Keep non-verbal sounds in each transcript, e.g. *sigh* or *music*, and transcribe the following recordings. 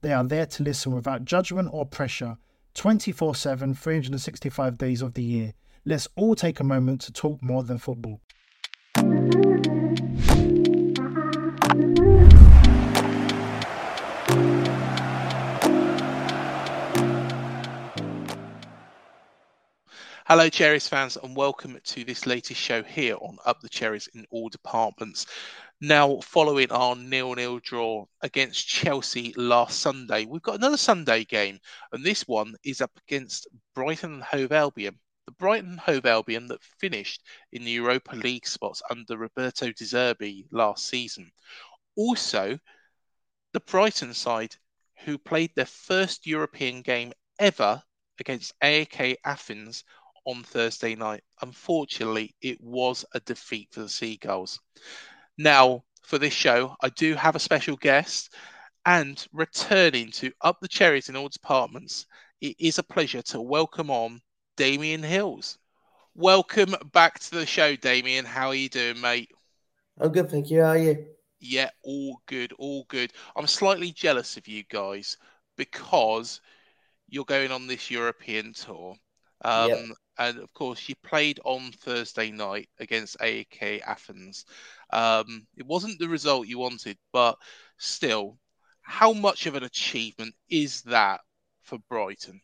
They are there to listen without judgment or pressure 24 7, 365 days of the year. Let's all take a moment to talk more than football. Hello, Cherries fans, and welcome to this latest show here on Up the Cherries in all departments. Now, following our nil-nil draw against Chelsea last Sunday, we've got another Sunday game, and this one is up against Brighton and Hove Albion. The Brighton Hove Albion that finished in the Europa League spots under Roberto De Zerbi last season. Also, the Brighton side who played their first European game ever against AEK Athens on Thursday night. Unfortunately, it was a defeat for the Seagulls. Now, for this show, I do have a special guest and returning to Up the Cherries in all departments, it is a pleasure to welcome on Damien Hills. Welcome back to the show, Damien. How are you doing, mate? I'm good, thank you. How are you? Yeah, all good, all good. I'm slightly jealous of you guys because you're going on this European tour. Um, yep and of course you played on Thursday night against AEK Athens. Um, it wasn't the result you wanted, but still, how much of an achievement is that for Brighton?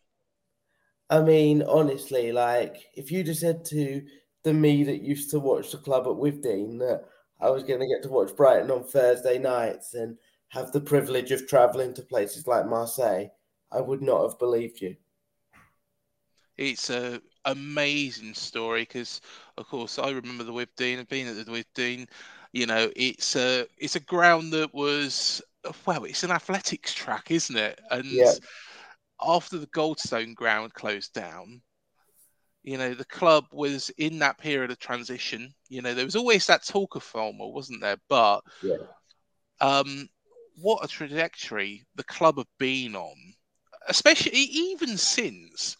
I mean, honestly, like if you just said to the me that used to watch the club at Withdean that I was going to get to watch Brighton on Thursday nights and have the privilege of travelling to places like Marseille, I would not have believed you. It's a amazing story because, of course, I remember the Withdean. I've been at the Withdean. You know, it's a it's a ground that was well, it's an athletics track, isn't it? And yeah. after the Goldstone ground closed down, you know, the club was in that period of transition. You know, there was always that talk of Falmer, wasn't there? But yeah. um, what a trajectory the club have been on, especially even since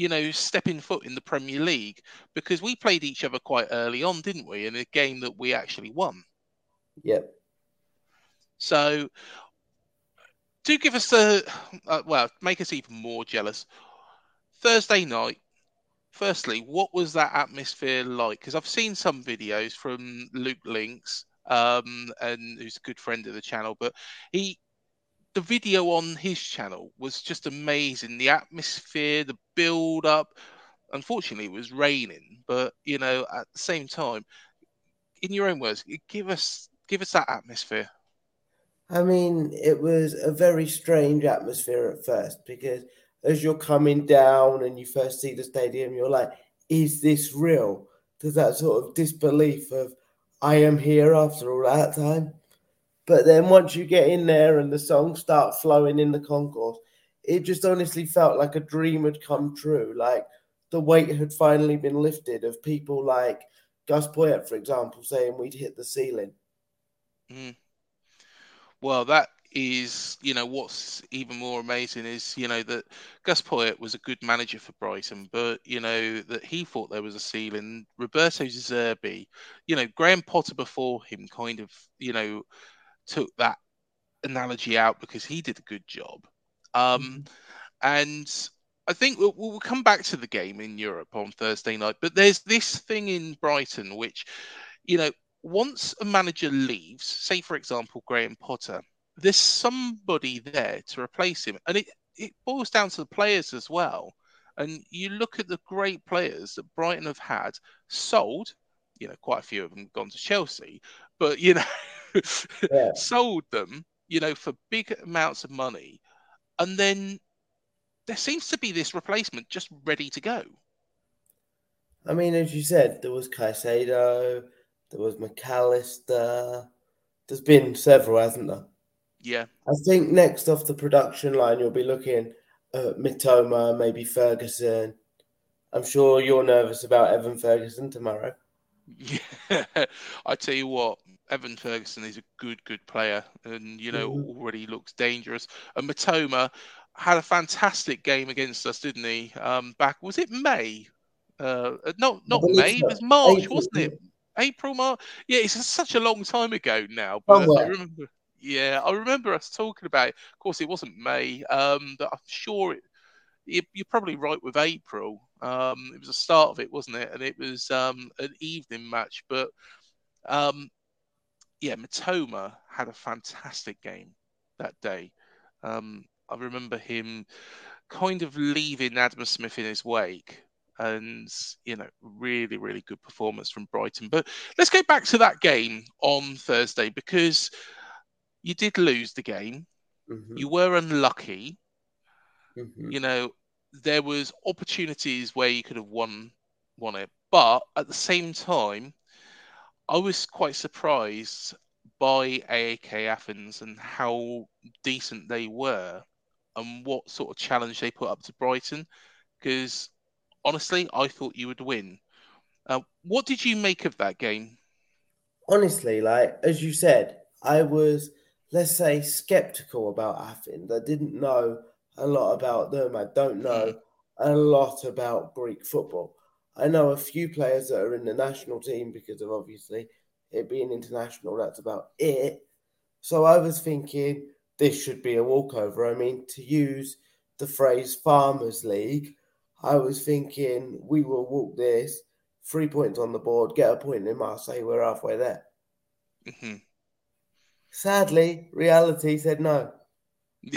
you know, stepping foot in the Premier League because we played each other quite early on, didn't we? In a game that we actually won. Yep. So, do give us the uh, well, make us even more jealous. Thursday night. Firstly, what was that atmosphere like? Because I've seen some videos from Luke Links, um, and who's a good friend of the channel, but he the video on his channel was just amazing. The atmosphere, the build up. Unfortunately, it was raining, but you know, at the same time, in your own words, give us give us that atmosphere. I mean, it was a very strange atmosphere at first because as you're coming down and you first see the stadium, you're like, "Is this real?" There's that sort of disbelief of, "I am here after all that time." But then once you get in there and the songs start flowing in the concourse, it just honestly felt like a dream had come true. Like the weight had finally been lifted of people like Gus Poyet, for example, saying we'd hit the ceiling. Mm. Well, that is, you know, what's even more amazing is, you know, that Gus Poyet was a good manager for Brighton, but, you know, that he thought there was a ceiling. Roberto Zerbi, you know, Graham Potter before him kind of, you know, took that analogy out because he did a good job. Um, mm-hmm. And I think we'll, we'll come back to the game in Europe on Thursday night, but there's this thing in Brighton which, you know, once a manager leaves, say for example Graham Potter, there's somebody there to replace him, and it it boils down to the players as well. And you look at the great players that Brighton have had sold, you know, quite a few of them gone to Chelsea, but you know, *laughs* yeah. *laughs* sold them, you know, for big amounts of money, and then there seems to be this replacement just ready to go. I mean, as you said, there was Caicedo, there was McAllister. There's been several, hasn't there? Yeah. I think next off the production line, you'll be looking at Mitoma, maybe Ferguson. I'm sure you're nervous about Evan Ferguson tomorrow. Yeah, *laughs* I tell you what, Evan Ferguson is a good, good player, and you know mm-hmm. already looks dangerous. And Mitoma had a fantastic game against us, didn't he? Um, back was it May? Uh, not not May, so. it was March, April, wasn't it? April, March. Yeah, it's such a long time ago now. But I remember, yeah, I remember us talking about it. Of course, it wasn't May, um, but I'm sure it, it, You're probably right with April. Um, it was the start of it, wasn't it? And it was um, an evening match. But um, yeah, Mitoma had a fantastic game that day. Um, I remember him kind of leaving Adam Smith in his wake and you know really really good performance from Brighton but let's go back to that game on Thursday because you did lose the game. Mm-hmm. You were unlucky. Mm-hmm. You know, there was opportunities where you could have won won it, but at the same time, I was quite surprised by AEK Athens and how decent they were and what sort of challenge they put up to Brighton. Because honestly, I thought you would win. Uh, what did you make of that game? Honestly, like as you said, I was let's say, skeptical about Athens. I didn't know a lot about them. I don't know a lot about Greek football. I know a few players that are in the national team because of obviously it being international. That's about it. So I was thinking this should be a walkover. I mean, to use the phrase Farmers League, I was thinking we will walk this, three points on the board, get a point in Marseille, we're halfway there. Mm-hmm. Sadly, reality said no. *laughs*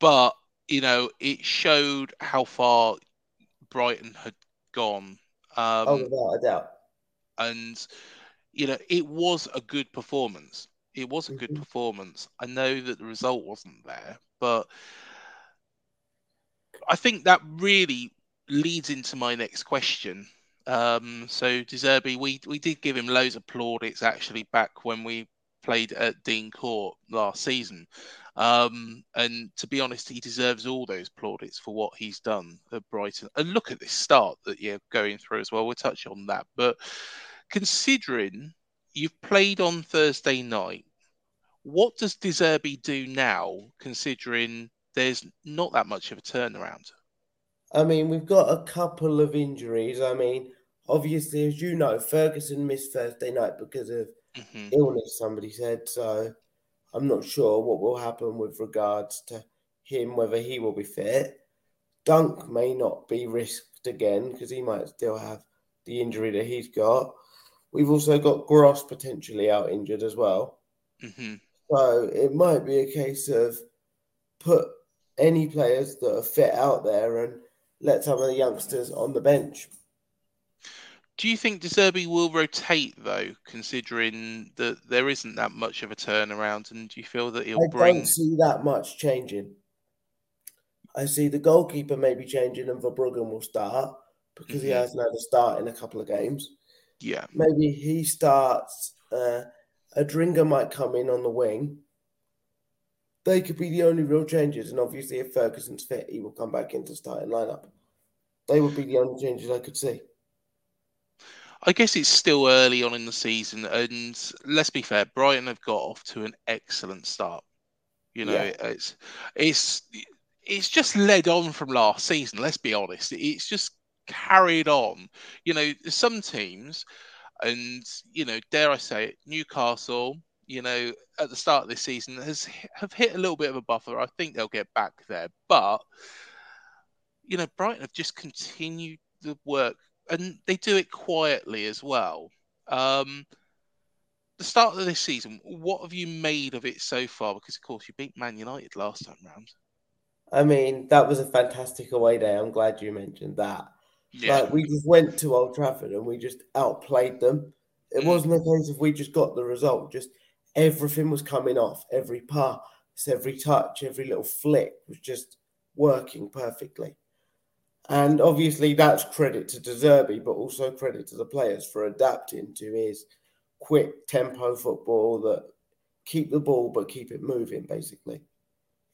but, you know, it showed how far Brighton had gone. Um, oh, without a doubt. And, you know, it was a good performance. It was a good mm-hmm. performance. I know that the result wasn't there, but I think that really leads into my next question. Um, so De Zerbi, we we did give him loads of plaudits actually back when we played at Dean Court last season. Um, and to be honest, he deserves all those plaudits for what he's done at Brighton. And look at this start that you're going through as well. We'll touch on that. But considering you've played on Thursday night, what does De Zerbi do now, considering there's not that much of a turnaround? I mean, we've got a couple of injuries. I mean, obviously, as you know, Ferguson missed Thursday night because of mm-hmm. illness, somebody said. So I'm not sure what will happen with regards to him, whether he will be fit. Dunk may not be risked again because he might still have the injury that he's got. We've also got Gross potentially out injured as well. Mm-hmm. So it might be a case of put any players that are fit out there and let some of the youngsters on the bench. Do you think De Zerbi will rotate though, considering that there isn't that much of a turnaround, and do you feel that he'll I bring? I don't see that much changing. I see the goalkeeper maybe changing, and Verbruggen will start because mm-hmm. he hasn't had a start in a couple of games. Yeah, maybe he starts. Uh, Adingra might come in on the wing. They could be the only real changes, and obviously, if Ferguson's fit, he will come back into starting lineup. They would be the only changes I could see. I guess it's still early on in the season, and let's be fair, Brighton have got off to an excellent start. You know, yeah. it's it's it's just led on from last season. Let's be honest, it's just carried on. You know, some teams, and you know, dare I say it, Newcastle. You know, at the start of this season has have hit a little bit of a buffer. I think they'll get back there, but you know, Brighton have just continued the work and they do it quietly as well. Um, the start of this season, what have you made of it so far? Because of course you beat Man United last time round. I mean, that was a fantastic away day. I'm glad you mentioned that. Yeah. Like we just went to Old Trafford and we just outplayed them. It mm. wasn't a case of we just got the result. Just everything was coming off. Every pass, every touch, every little flick was just working perfectly. And obviously, that's credit to De Zerbi, but also credit to the players for adapting to his quick tempo football that keep the ball but keep it moving. Basically,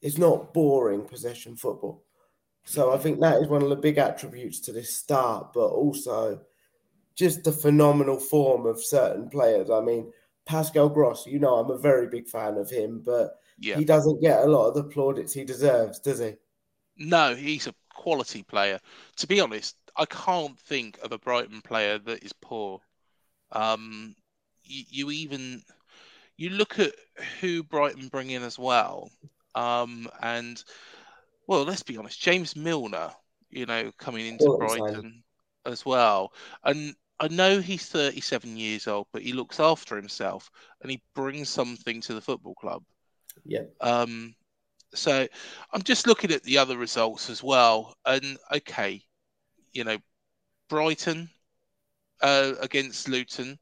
it's not boring possession football. So I think that is one of the big attributes to this start, but also just the phenomenal form of certain players. I mean, Pascal Gross, you know, I'm a very big fan of him, but yeah. he doesn't get a lot of the plaudits he deserves, does he? No, he's a quality player. To be honest, I can't think of a Brighton player that is poor. Um, you, you even you look at who Brighton bring in as well, um, and well, let's be honest, James Milner, you know, coming into Brighton as well, and I know he's 37 years old, but he looks after himself and he brings something to the football club. Yeah. Um, so I'm just looking at the other results as well. And okay, you know, Brighton uh, against Luton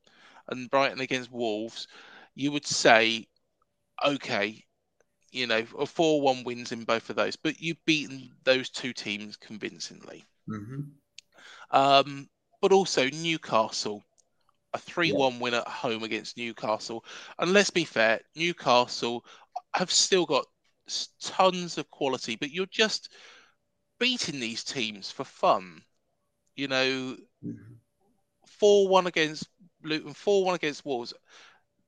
and Brighton against Wolves, you would say, okay, you know, a 4 1 wins in both of those, but you've beaten those two teams convincingly. Mm-hmm. Um, but also Newcastle, a 3 1 win at home against Newcastle. And let's be fair, Newcastle have still got tons of quality, but you're just beating these teams for fun. You know, mm-hmm. 4 1 against Luton, 4 1 against Wolves,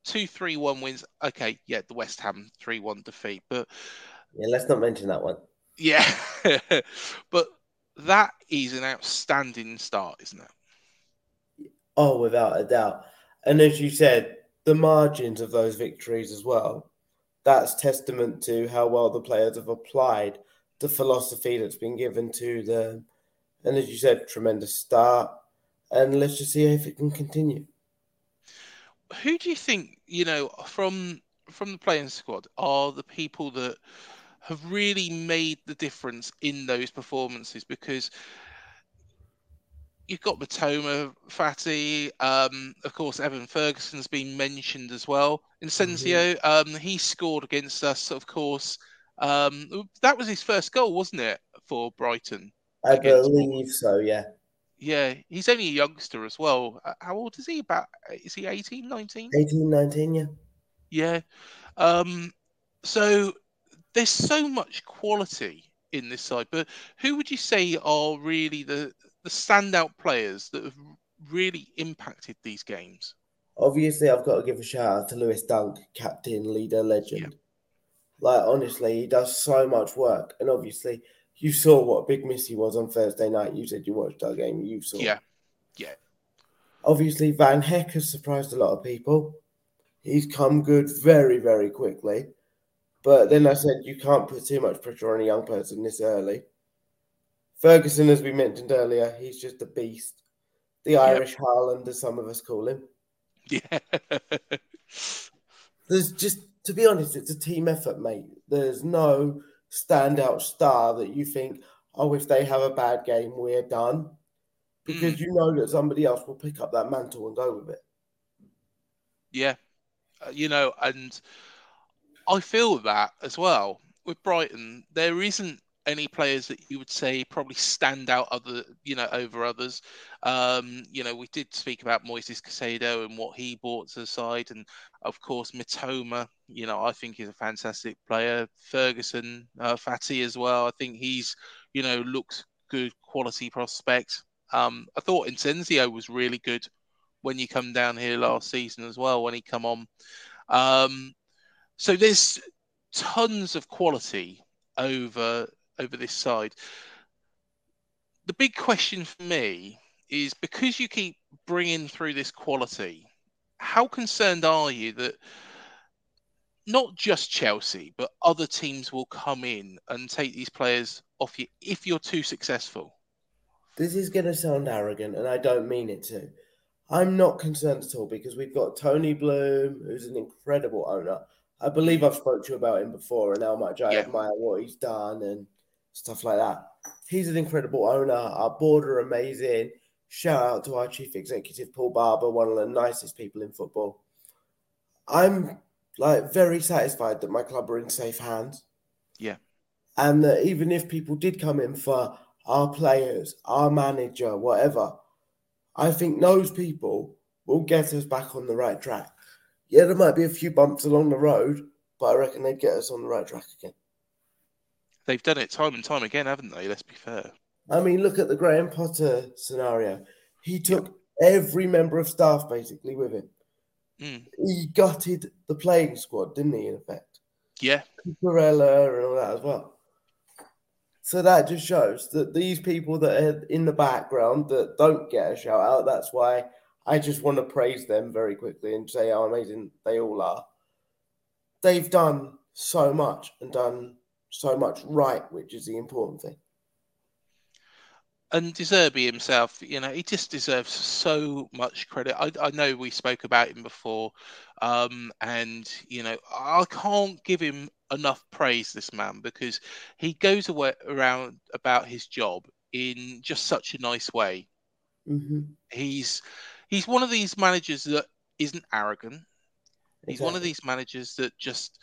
2 3 1 wins. Okay, yeah, the West Ham 3 1 defeat. But yeah, let's not mention that one. Yeah, *laughs* but that is an outstanding start, isn't it? Oh, without a doubt. And as you said, the margins of those victories as well that's testament to how well the players have applied the philosophy that's been given to them. And as you said, tremendous start. And let's just see if it can continue. Who do you think, you know, from from the playing squad are the people that have really made the difference in those performances? Because you've got Mitoma, Fati. um, of course, Evan Ferguson's been mentioned as well. Enciso, mm-hmm. um, he scored against us, of course. Um, that was his first goal, wasn't it, for Brighton? I believe so, yeah. Yeah, he's only a youngster as well. Uh, how old is he? About is he 18, 19? 18, 19, yeah. Yeah. Um, so there's so much quality in this side, but who would you say are really the the standout players that have really impacted these games? Obviously, I've got to give a shout out to Lewis Dunk, captain, leader, legend. Yeah. Like, honestly, he does so much work. And obviously, you saw what a big miss he was on Thursday night. You said you watched that game. You saw. Yeah. Yeah. Obviously, Van Hecke has surprised a lot of people. He's come good very, very quickly. But then I said you can't put too much pressure on a young person this early. Ferguson, as we mentioned earlier, he's just a beast. The Irish yep. Haaland, as some of us call him. Yeah. *laughs* There's just, to be honest, it's a team effort, mate. There's no standout star that you think, oh, if they have a bad game, we're done. Because mm. you know that somebody else will pick up that mantle and go with it. Yeah. Uh, you know, and I feel that as well with Brighton. There isn't any players that you would say probably stand out other you know over others. Um, you know we did speak about Moises Caicedo and what he brought to the side. And of course Mitoma you know I think he's a fantastic player. Ferguson uh, Fati as well. I think he's you know looks good quality prospect. Um, I thought Enciso was really good when you come down here last season as well when he come on. Um, so there's tons of quality over over this side. The big question for me is because you keep bringing through this quality, how concerned are you that not just Chelsea, but other teams will come in and take these players off you if you're too successful. This is going to sound arrogant, and I don't mean it to. I'm not concerned at all because we've got Tony Bloom, who's an incredible owner. I believe I've spoke to you about him before and how much I Yeah. admire what he's done and stuff like that. He's an incredible owner. Our board are amazing. Shout out to our chief executive, Paul Barber, one of the nicest people in football. I'm like very satisfied that my club are in safe hands. Yeah. And that even if people did come in for our players, our manager, whatever, I think those people will get us back on the right track. Yeah, there might be a few bumps along the road, but I reckon they'd get us on the right track again. They've done it time and time again, haven't they? Let's be fair. I mean, look at the Graham Potter scenario. He took every member of staff basically with him. Mm. He gutted the playing squad, didn't he, in effect? Yeah, Cucurella and all that as well. So that just shows that these people that are in the background that don't get a shout out, that's why I just want to praise them very quickly and say how amazing they all are. They've done so much and done so much right, which is the important thing. and De Zerbi himself, you know, he just deserves so much credit. I, I know we spoke about him before, um, and you know, I can't give him enough praise. This man because he goes away around about his job in just such a nice way. Mm-hmm. He's he's one of these managers that isn't arrogant. He's one of these managers that just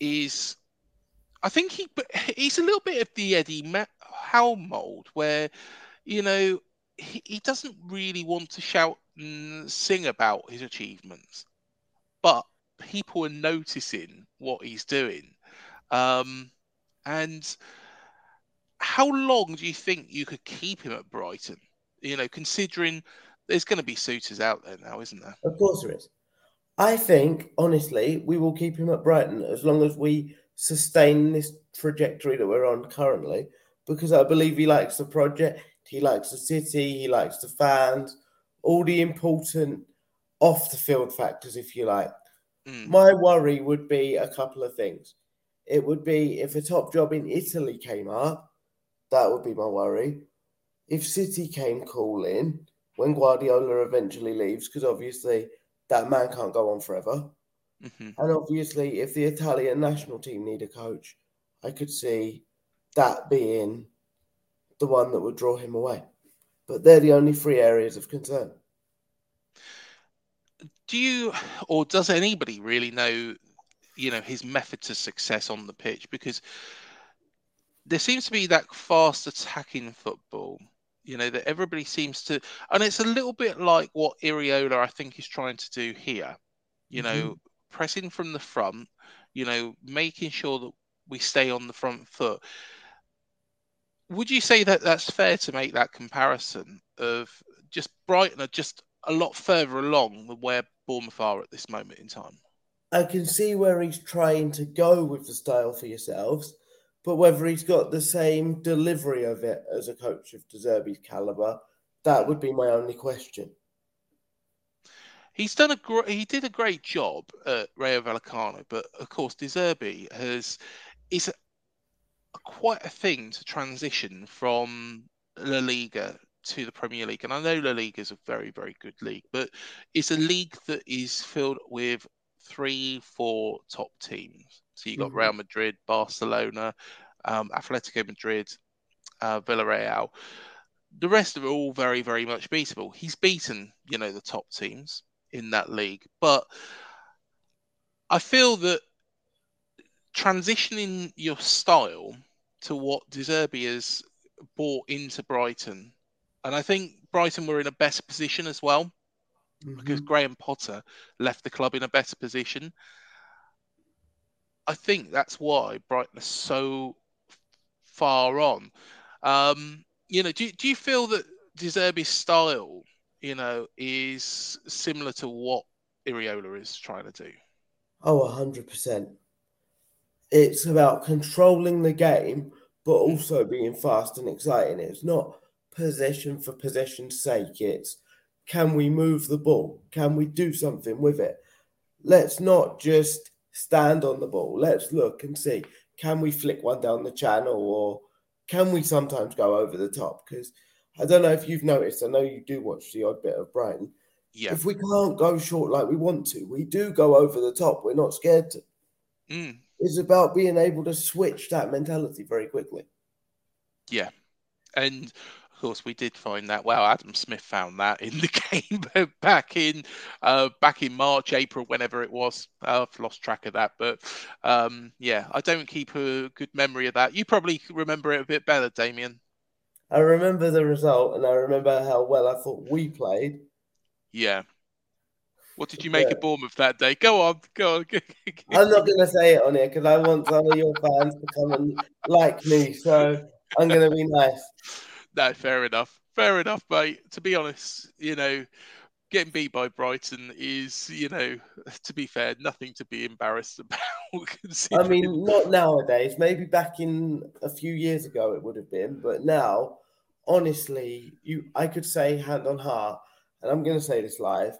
is. I think he he's a little bit of the Eddie Ma- Howe mold, where you know he, he doesn't really want to shout and sing about his achievements, but people are noticing what he's doing. Um, and how long do you think you could keep him at Brighton? You know, considering there's going to be suitors out there now, isn't there? Of course there is. I think, honestly, we will keep him at Brighton as long as we sustain this trajectory that we're on currently, because I believe he likes the project, he likes the city, he likes the fans, all the important off the field factors, if you like. Mm. My worry would be a couple of things. It would be if a top job in Italy came up, that would be my worry. If City came calling when Guardiola eventually leaves, because obviously that man can't go on forever. Hmm And obviously, if the Italian national team need a coach, I could see that being the one that would draw him away. But they're the only three areas of concern. Do you, or does anybody really know, you know, his method to success on the pitch? Because there seems to be that fast attacking football, you know, that everybody seems to, and it's a little bit like what Iraola, I think, is trying to do here. You know, pressing from the front, you know, making sure that we stay on the front foot. Would you say that that's fair to make that comparison of just Brighton are just a lot further along than where Bournemouth are at this moment in time? I can see where he's trying to go with the style for yourselves, but whether he's got the same delivery of it as a coach of De Zerbi's caliber, that would be my only question. He's done a gr- he did a great job at Rayo Vallecano, but of course De Zerbi has is a, quite a thing to transition from La Liga to the Premier League. And I know La Liga is a very very good league, but it's a league that is filled with three, four top teams. So you've got Mhm. Real Madrid, Barcelona, um, Atletico Madrid, uh, Villarreal. The rest are all very, very much beatable. He's beaten, you know, the top teams in that league, but I feel that transitioning your style to what De Zerbi has brought into Brighton, and I think Brighton were in a better position as well because Mhm. Graham Potter left the club in a better position. I think that's why Brighton are so far on. Um, you know, do, do you feel that De Zerbi's style, you know, is similar to what Iraola is trying to do? Oh, 100%. It's about controlling the game, but also being fast and exciting. It's not possession for possession's sake. It's can we move the ball? Can we do something with it? Let's not just stand on the ball. Let's look and see can we flick one down the channel or can we sometimes go over the top? Because I don't know if you've noticed, I know you do watch the odd bit of Brighton. Yeah. If we can't go short like we want to, we do go over the top. We're not scared to. Mm, It's about being able to switch that mentality very quickly. yeah. And of course, we did find that. Well, Adam Smith found that in the *laughs* game back in uh, back in March, April, whenever it was. I've lost track of that, but um, yeah, I don't keep a good memory of that. You probably remember it a bit better, Damien. I remember the result and I remember how well I thought we played. Yeah. What did you make Yeah. of Bournemouth that day? Go on, go on. *laughs* I'm not going to say it on here because I want some of your fans to come and like me. So I'm going to be nice. No, fair enough. Fair enough, mate. To be honest, you know, getting beat by Brighton is, you know, *laughs* to be fair, nothing to be embarrassed *laughs* about. I mean, not nowadays. Maybe back in a few years ago it would have been, but now, honestly, you I could say hand on heart, and I'm going to say this live.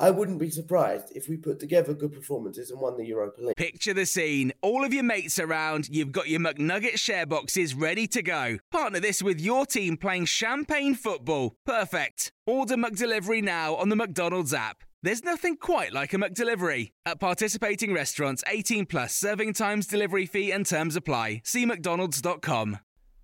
I wouldn't be surprised if we put together good performances and won the Europa League. Picture the scene. All of your mates around, you've got your McNugget share boxes ready to go. Partner this with your team playing champagne football. Perfect. Order McDelivery now on the McDonald's app. There's nothing quite like a McDelivery. At participating restaurants, 18 plus serving times, delivery fee, and terms apply. See McDonald's.com.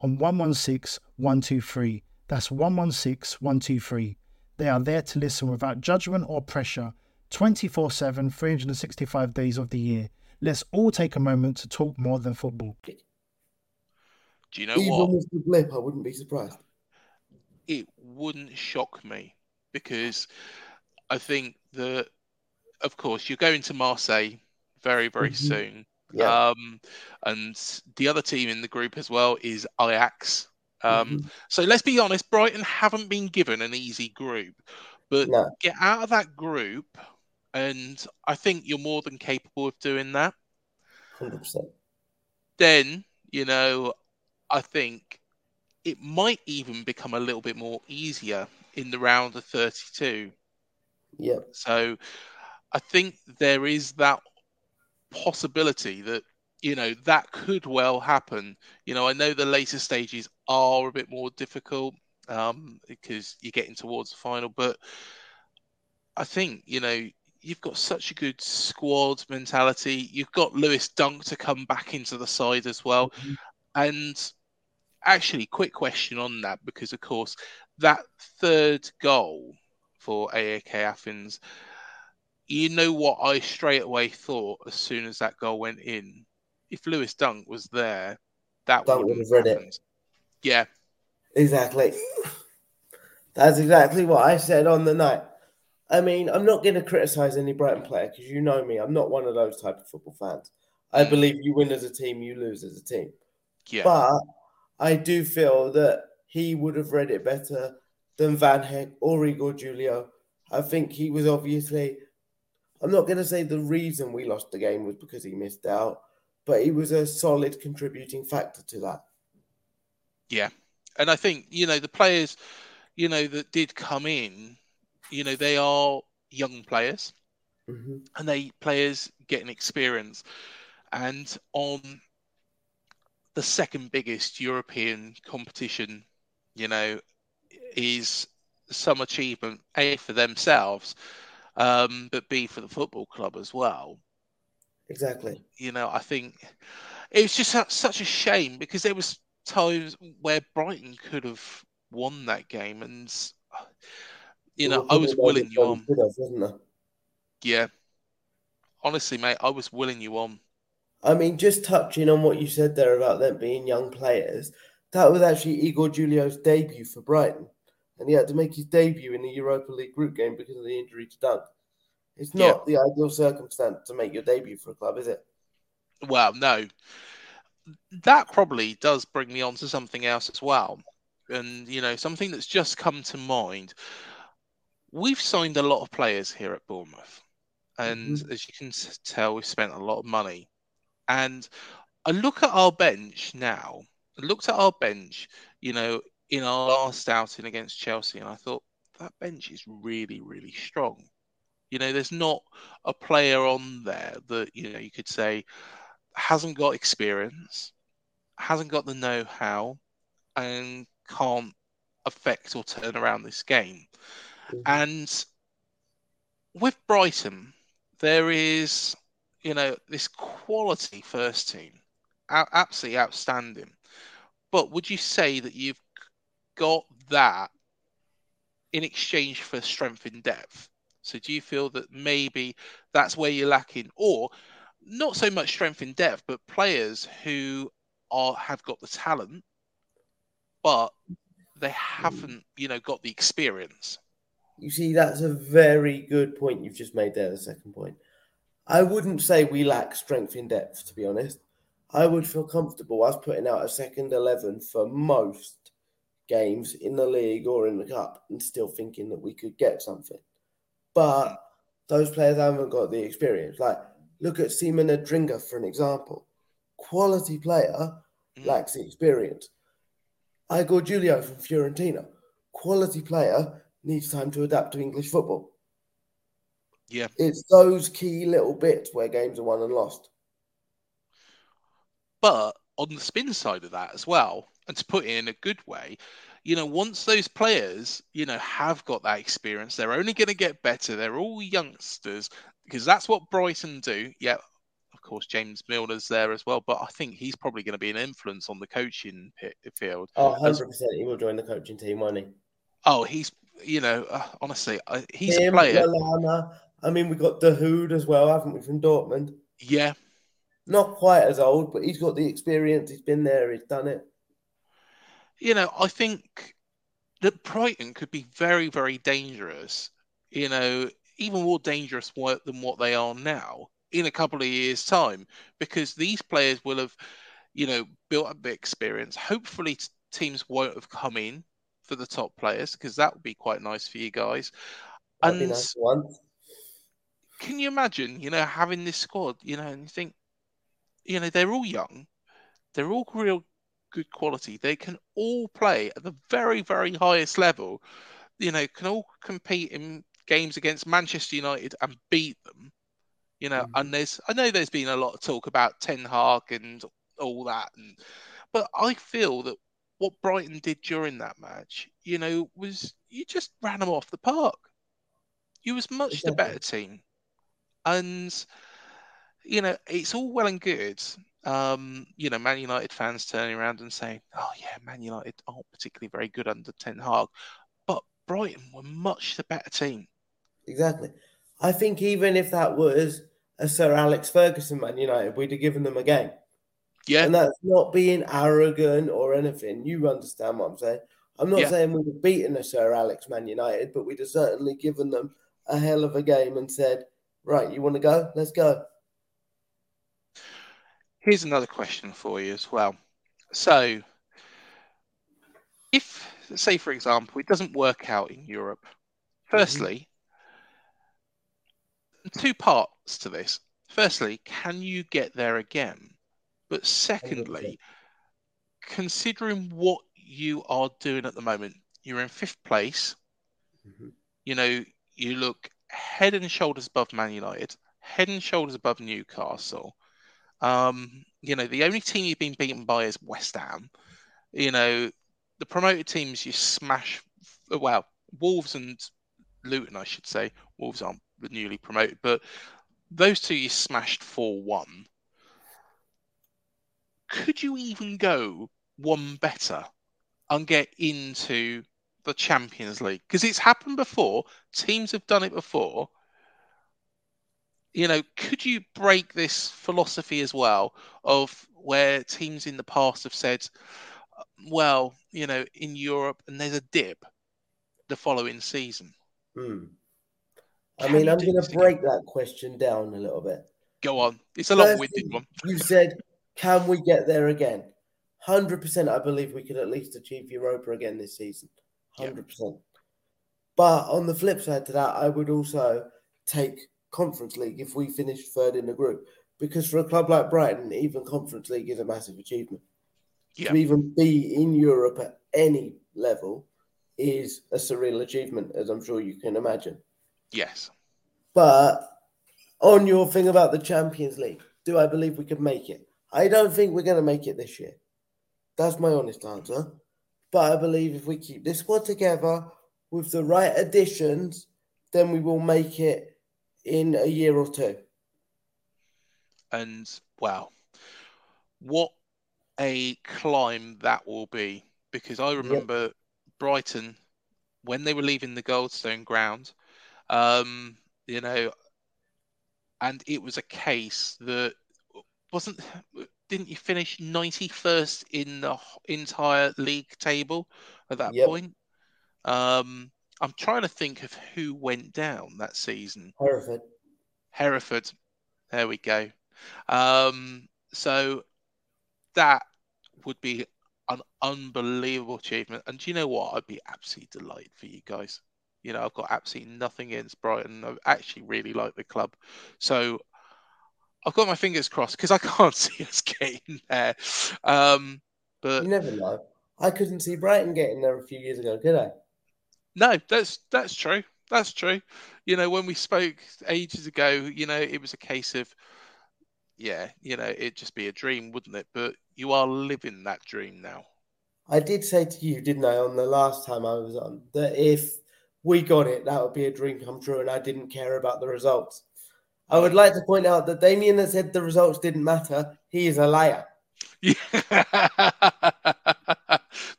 on 116 123. That's 116 123. They are there to listen without judgment or pressure 24 7, 365 days of the year. Let's all take a moment to talk more than football. Do you know Even what? with the blip, I wouldn't be surprised. It wouldn't shock me because I think that, of course, you're going to Marseille very, very Mhm. soon. Yeah. Um, and the other team in the group as well is Ajax. Um, Mhm. So let's be honest, Brighton haven't been given an easy group, but No. get out of that group, and I think you're more than capable of doing that. 100%. Then, you know, I think it might even become a little bit more easier in the round of 32. Yeah. So I think there is that possibility that you know that could well happen. You know, I know the later stages are a bit more difficult um, because you're getting towards the final, but I think you know you've got such a good squad mentality. You've got Lewis Dunk to come back into the side as well, and actually, quick question on that because of course that third goal for AEK Athens you know what I straight away thought as soon as that goal went in? If Lewis Dunk was there, that wouldn't would have read it. Yeah, Exactly. That's exactly what I said on the night. I mean, I'm not going to criticize any Brighton player because you know me. I'm not one of those type of football fans. I Mm. believe you win as a team, you lose as a team. yeah, But I do feel that he would have read it better than Van Hecke or Igor Julio. I think he was obviously, I'm not going to say the reason we lost the game was because he missed out, but he was a solid contributing factor to that. yeah. And I think you know the players, you know that did come in, you know they are young players Mhm. and they players getting experience, and on the second biggest European competition, you know, is some achievement a for themselves, um, but b for the football club as well. Exactly. You know, I think it was just such a shame because there was times where Brighton could have won that game, and you know, I was willing you on. Yeah, honestly, mate, I was willing you on. I mean, just touching on what you said there about them being young players, that was actually Igor Julio's debut for Brighton. And he had to make his debut in the Europa League group game because of the injury to Dunk. It's not the ideal circumstance to make your debut for a club, is it? Well, no. That probably does bring me on to something else as well. And, you know, something that's just come to mind. We've signed a lot of players here at Bournemouth. And Mhm. as you can tell, we've spent a lot of money. And I look at our bench now. I looked at our bench, you know, in our last outing against Chelsea, and I thought that bench is really, really strong. You know, there's not a player on there that, you know, you could say hasn't got experience, hasn't got the know how, and can't affect or turn around this game. Mhm. And with Brighton, there is, you know, this quality first team, absolutely outstanding. But would you say that you've got that in exchange for strength in depth? So do you feel that maybe that's where you're lacking, or not so much strength in depth, but players who are have got the talent, but they haven't, you know, got the experience? You see, that's a very good point you've just made there, the second point. I wouldn't say we lack strength in depth, to be honest. I would feel comfortable us putting out a second 11 for most games in the league or in the cup and still thinking that we could get something. But those players haven't got the experience. Like, look at Simon Adingra for an example. Quality player, Mm. lacks the experience. Igor Julio from Fiorentina, quality player, needs time to adapt to English football. Yeah. It's those key little bits where games are won and lost. But on the spin side of that as well, and to put it in a good way, you know, once those players, you know, have got that experience, they're only going to get better. They're all youngsters because that's what Brighton do. Yeah, of course, James Milner's there as well, but I think he's probably going to be an influence on the coaching field. Oh, 100% he will join the coaching team, won't he? Oh, he's, you know, uh, honestly, uh, he's a Him, player. Lallana. I mean, we've got Dahoud as well, haven't we, from Dortmund? Yeah, Not quite as old, but he's got the experience. He's been there. He's done it. You know, I think that Brighton could be very, very dangerous. You know, even more dangerous than what they are now in a couple of years' time, because these players will have, you know, built up the experience. Hopefully, t- teams won't have come in for the top players because that would be quite nice for you guys. That'd And nice can you imagine, you know, having this squad, you know, and you think, you know, they're all young, they're all real good quality. They can all play at the very, very highest level. You know, can all compete in games against Manchester United and beat them. You know, Mhm. and there's, I know there's been a lot of talk about Ten Hag and all that, and but I feel that what Brighton did during that match, you know, was you just ran them off the park. You was much the better team, and you know, it's all well and good. Um, you know, Man United fans turning around and saying, "Oh yeah, Man United aren't particularly very good under Ten Hag," but Brighton were much the better team. Exactly. I think even if that was a Sir Alex Ferguson Man United, we'd have given them a game. Yeah, And that's not being arrogant or anything. You understand what I'm saying? I'm not Yeah. saying we'd have beaten a Sir Alex Man United, but we'd have certainly given them a hell of a game and said, right, you want to go? Let's go. Here's another question for you as well. So, if, say, for example, it doesn't work out in Europe, firstly, two parts to this. Firstly, can you get there again? But secondly, considering what you are doing at the moment, you're in fifth place. Mhm. You know, you look head and shoulders above Man United, head and shoulders above Newcastle. Um, you know, the only team you've been beaten by is West Ham. You know, the promoted teams you smash, well, Wolves and Luton, I should say. Wolves aren't newly promoted, but those two you smashed 4 1. Could you even go one better and get into the Champions League? Because it's happened before, teams have done it before. You know, could you break this philosophy as well of where teams in the past have said, well, you know, in Europe, and there's a dip the following season? Hmm. I mean, I'm going to break that question down a little bit. Go on. It's a long-winded one. You said, can we get there again? 100% I believe we could at least achieve Europa again this season. 100%. Yeah. But on the flip side to that, I would also take Conference League if we finish third in the group. Because for a club like Brighton, even Conference League is a massive achievement. Yeah. To even be in Europe at any level is a surreal achievement, as I'm sure you can imagine. Yes. But on your thing about the Champions League, do I believe we could make it? I don't think we're going to make it this year. That's my honest answer. But I believe if we keep this squad together with the right additions, then we will make it in a year or two. And wow, what a climb that will be. Because I remember yep. Brighton when they were leaving the Goldstone ground, um, you know, and it was a case that wasn't didn't you finish 91st in the entire league table at that yep. point um i'm trying to think of who went down that season hereford hereford there we go um so that would be an unbelievable achievement and do you know what i'd be absolutely delighted for you guys you know, I've got absolutely nothing against Brighton. I actually really like the club. So I've got my fingers crossed because I *laughs* can't see us getting there. Um, but you never know. I couldn't see Brighton getting there a few years ago, could I? No, that's that's true. That's true. You know, when we spoke ages ago, you know, it was a case of, yeah, you know, it'd just be a dream, wouldn't it? But you are living that dream now. I did say to you, didn't I, on the last time I was on, that if we got it. That would be a dream come true, and I didn't care about the results. I would like to point out that Damien that said the results didn't matter, he is a liar. Yeah. *laughs*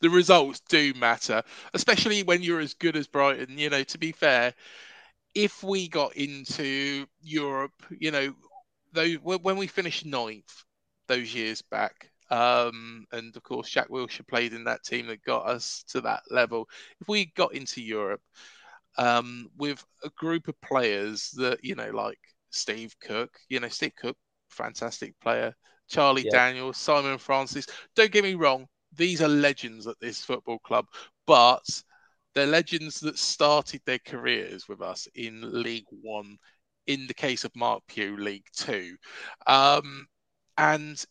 the results do matter, especially when you're as good as Brighton. You know, to be fair, if we got into Europe, you know, though when we finished ninth those years back, um, and of course, Jack Wilshere played in that team that got us to that level. If we got into Europe um, with a group of players that, you know, like Steve Cook, you know, Steve Cook, fantastic player, Charlie yeah. Daniels, Simon Francis. Don't get me wrong, these are legends at this football club, but they're legends that started their careers with us in League One. In the case of Marc Pugh, League Two, um, and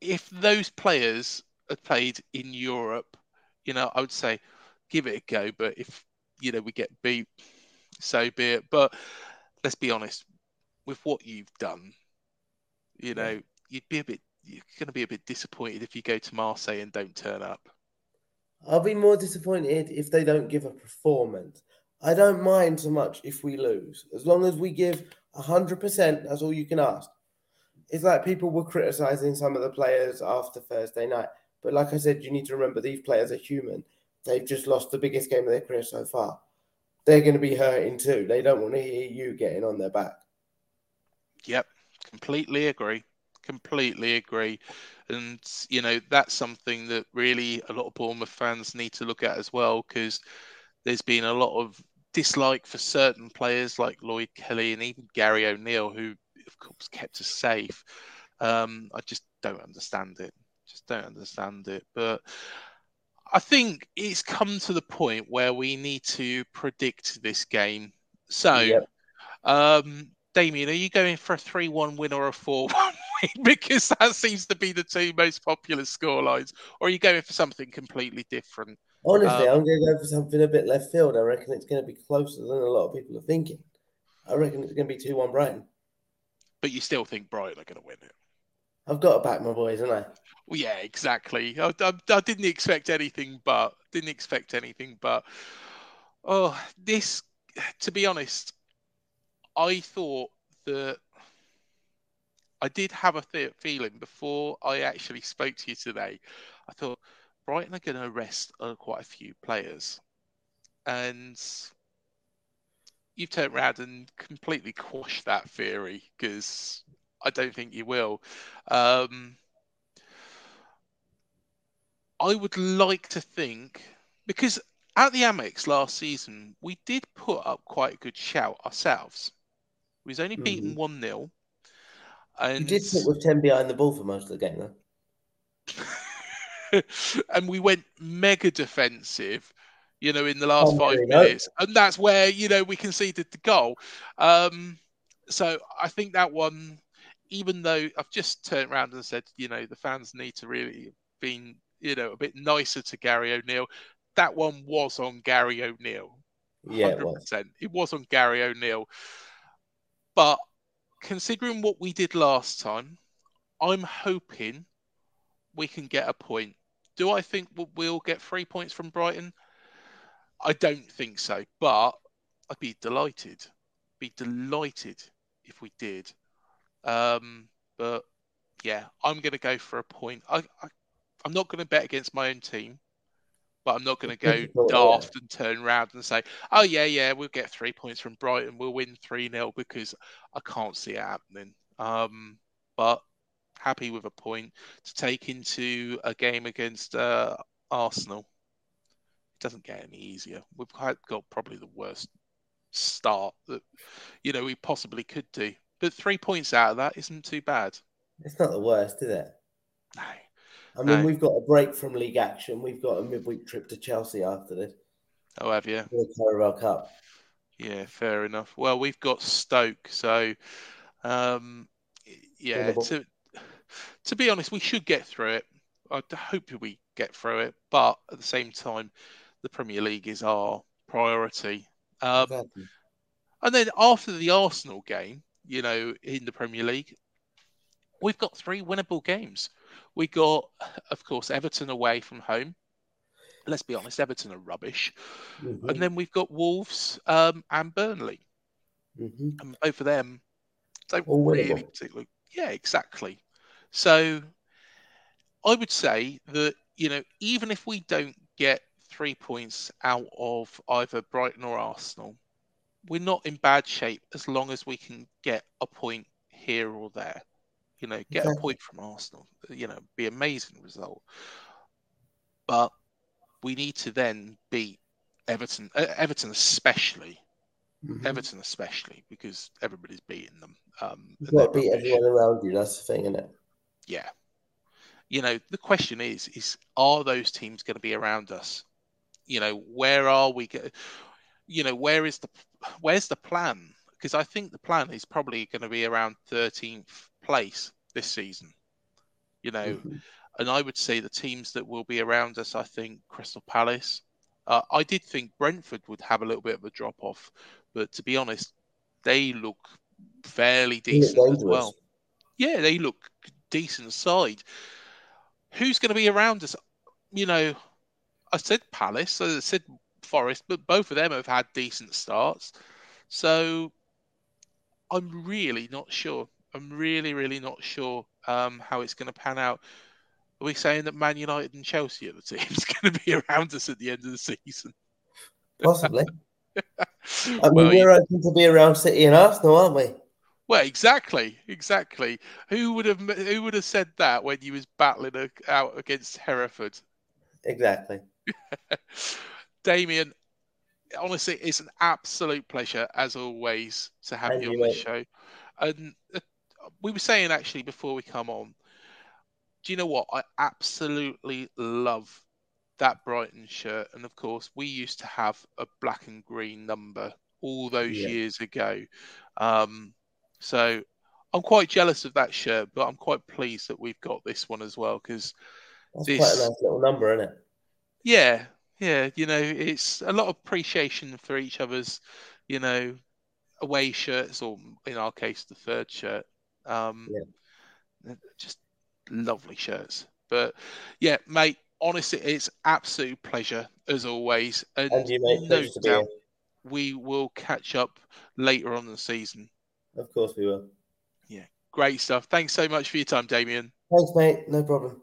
if those players had played in Europe, you know, I would say give it a go. But if you know we get beat, so be it. But let's be honest, with what you've done, you know, you'd be a bit you're going to be a bit disappointed if you go to Marseille and don't turn up. I'll be more disappointed if they don't give a performance. I don't mind so much if we lose, as long as we give hundred percent. That's all you can ask it's like people were criticizing some of the players after Thursday night. But like I said, you need to remember these players are human. They've just lost the biggest game of their career so far. They're going to be hurting too. They don't want to hear you getting on their back. Yep, completely agree. Completely agree. And, you know, that's something that really a lot of Bournemouth fans need to look at as well because there's been a lot of dislike for certain players like Lloyd Kelly and even Gary O'Neill who of course, kept us safe. Um, I just don't understand it. Just don't understand it. But I think it's come to the point where we need to predict this game. So, yep. um, Damien, are you going for a 3 1 win or a 4 1 *laughs* because that seems to be the two most popular scorelines. Or are you going for something completely different? Honestly, um, I'm going to go for something a bit left field. I reckon it's going to be closer than a lot of people are thinking. I reckon it's going to be 2 1 Brighton but you still think Brighton are going to win it. I've got to back my boys, haven't I? Well, yeah, exactly. I, I, I, didn't expect anything, but didn't expect anything, but oh, this. To be honest, I thought that I did have a th- feeling before I actually spoke to you today. I thought Brighton are going to rest uh, quite a few players, and you've turned around and completely quashed that theory because I don't think you will. Um, I would like to think because at the Amex last season we did put up quite a good shout ourselves. We was only beaten mm-hmm. one 0 And You did sit with 10 behind the ball for most of the game, though. *laughs* and we went mega defensive, you know, in the last Oh, five there you go. minutes, and that's where you know we conceded the goal. Um, so I think that one, even though I've just turned around and said, you know, the fans need to really been, you know, a bit nicer to Gary O'Neill. That one was on Gary O'Neill. Yeah, it was. It was on Gary O'Neill. But considering what we did last time, I'm hoping we can get a point. Do I think we'll- get three points from Brighton? I don't think so, but I'd be delighted. Be delighted if we did. Um, but yeah, I'm going to go for a point. I, I I'm not going to bet against my own team, but I'm not going to go difficult, yeah. daft and turn around and say, "Oh yeah, yeah, we'll get three points from Brighton. We'll win three 0 because I can't see it happening. Um, but happy with a point to take into a game against uh, Arsenal. It doesn't get any easier. We've got probably the worst start that you know we possibly could do. But three points out of that isn't too bad. It's not the worst, is it? No. I mean, No. we've got a break from league action. We've got a midweek trip to Chelsea after this. Oh, have you? for the Carabao Cup. Yeah, fair enough. Well, we've got Stoke, so um, yeah. To to be honest, we should get through it. I hope we get through it, but at the same time, the Premier League is our priority. Um, Exactly. And then after the Arsenal game, you know, in the Premier League, we've got three winnable games. We got, of course, Everton away from home. Let's be honest, Everton are rubbish. Mhm, And then we've got Wolves um, and Burnley. mhm. And both of them don't All really winnable. particularly. Yeah, exactly. So I would say that, you know, even if we don't get three points out of either Brighton or Arsenal, we're not in bad shape as long as we can get a point here or there. You know, get a point from Arsenal, you know, be amazing result. But we need to then beat Everton, uh, Everton especially, Mhm. Everton especially, because everybody's beating them. Um, You've got to beat everyone around you. That's the thing, isn't it? Yeah. You know, the question is, is are those teams going to be around us? You know, where are we? Go- you know, where is the where's the plan? Because I think the plan is probably going to be around 13th place this season. You know, Mhm. and I would say the teams that will be around us, I think Crystal Palace. Uh, I did think Brentford would have a little bit of a drop off, but to be honest, they look fairly decent as well. Yeah, they look decent side. Who's going to be around us? You know, I said Palace, I said Forest, but both of them have had decent starts. So I'm really not sure. I'm really, really not sure um, how it's going to pan out. Are we saying that Man United and Chelsea are the *laughs* teams going to be around us at the end of the season? Possibly. *laughs* I mean, well, we're open to be around City and Arsenal, aren't we? well, exactly, exactly. Who would have who would have said that when you was battling a- out against Hereford? Exactly. *laughs* Damien, honestly, it's an absolute pleasure as always to have And you on the show. And we were saying actually before we come on, do you know what? I absolutely love that Brighton shirt. And of course, we used to have a black and green number all those Yeah. years ago. Um, so I'm quite jealous of that shirt, but I'm quite pleased that we've got this one as well because This- quite a nice little number, isn't it? yeah, yeah, you know, it's a lot of appreciation for each other's, you know, away shirts, or in our case, the third shirt. Um, they're just lovely shirts. But yeah, mate, honestly, it's absolute pleasure as always, and, And you, mate. no Pleasure to be doubt we will catch up later on in the season. Of course we will. Yeah, great stuff. Thanks so much for your time, Damien. Thanks, mate. No problem.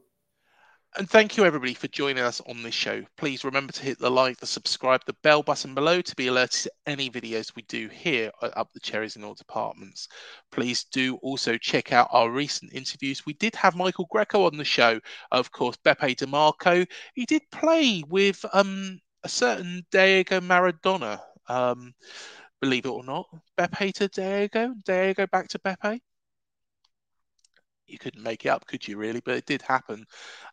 And thank you, everybody, for joining us on this show. Please remember to hit the like, the subscribe, the bell button below to be alerted to any videos we do here at Up the Cherries in All Departments. Please do also check out our recent interviews. We did have Michael Greco on the show, of course, Beppe di Marco. He did play with um, a certain Diego Maradona, um, believe it or not. Beppe to Diego, Diego back to Beppe. You couldn't make it up, could you? Really, but it did happen.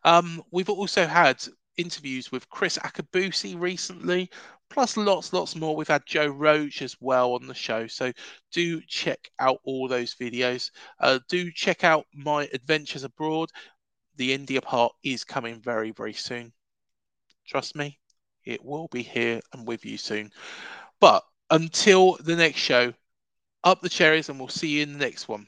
Um, we've also had interviews with Kriss Akabusi recently, plus lots, lots more. We've had Joe Roach as well on the show, so do check out all those videos. Uh, do check out my adventures abroad. The India part is coming very, very soon. Trust me, it will be here and with you soon. But until the next show, up the cherries, and we'll see you in the next one.